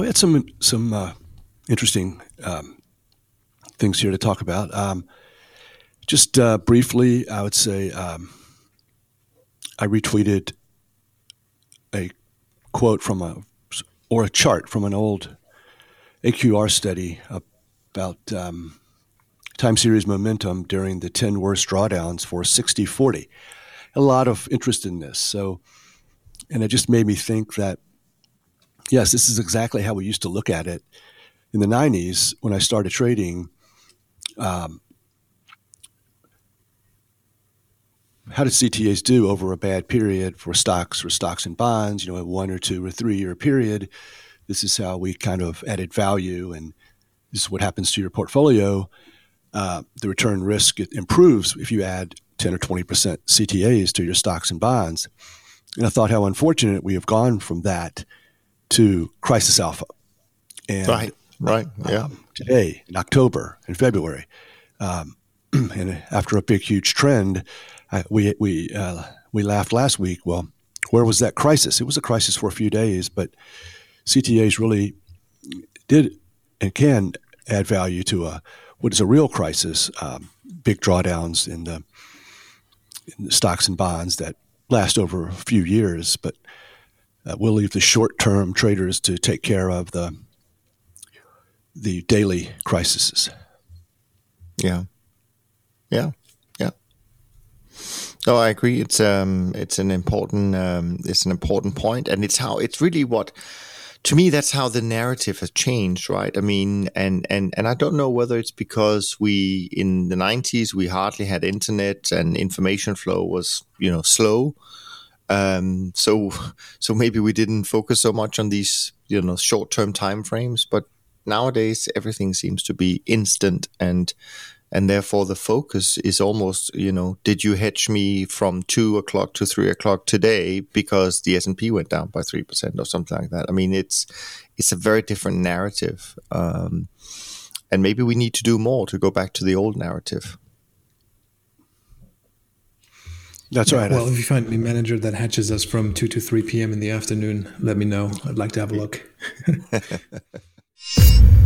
We had some some uh, interesting um, things here to talk about. Um, just uh, briefly, I would say um, I retweeted a quote from a or a chart from an old AQR study about um, time series momentum during the 10 worst drawdowns for 60 40. A lot of interest in this. So, and it just made me think that, yes, this is exactly how we used to look at it in the 90s when I started trading. Um, how did CTAs do over a bad period for stocks or stocks and bonds? You know, a one or two or three year period. This is how we kind of added value, and this is what happens to your portfolio. Uh, the return risk improves if you add 10 or 20 percent CTAs to your stocks and bonds. And I thought how unfortunate we have gone from that to crisis alpha. And, right, right, yeah. Um, today, in October, in February, um, and after a big, huge trend, I, we we uh, we laughed last week. Well, where was that crisis? It was a crisis for a few days, but CTAs really did and can add value to a what is a real crisis. Um, big drawdowns in the, in the, stocks and bonds that last over a few years, but uh, we'll leave the short-term traders to take care of the the daily crises. Yeah, yeah. Yeah. No, I agree. It's um, it's an important um, it's an important point, and it's how it's really what to me that's how the narrative has changed, right? I mean, and and and I don't know whether it's because we in the '90s we hardly had internet and information flow was you know slow, um, so so maybe we didn't focus so much on these you know short term time frames, but nowadays everything seems to be instant and and therefore the focus is almost you know did you hedge me from two o'clock to three o'clock today because the s&p went down by 3% or something like that? I mean it's it's a very different narrative um, and maybe we need to do more to go back to the old narrative that's right. Well, if you find a manager that hatches us from 2 to 3 p.m. in the afternoon, let me know. I'd like to have a look.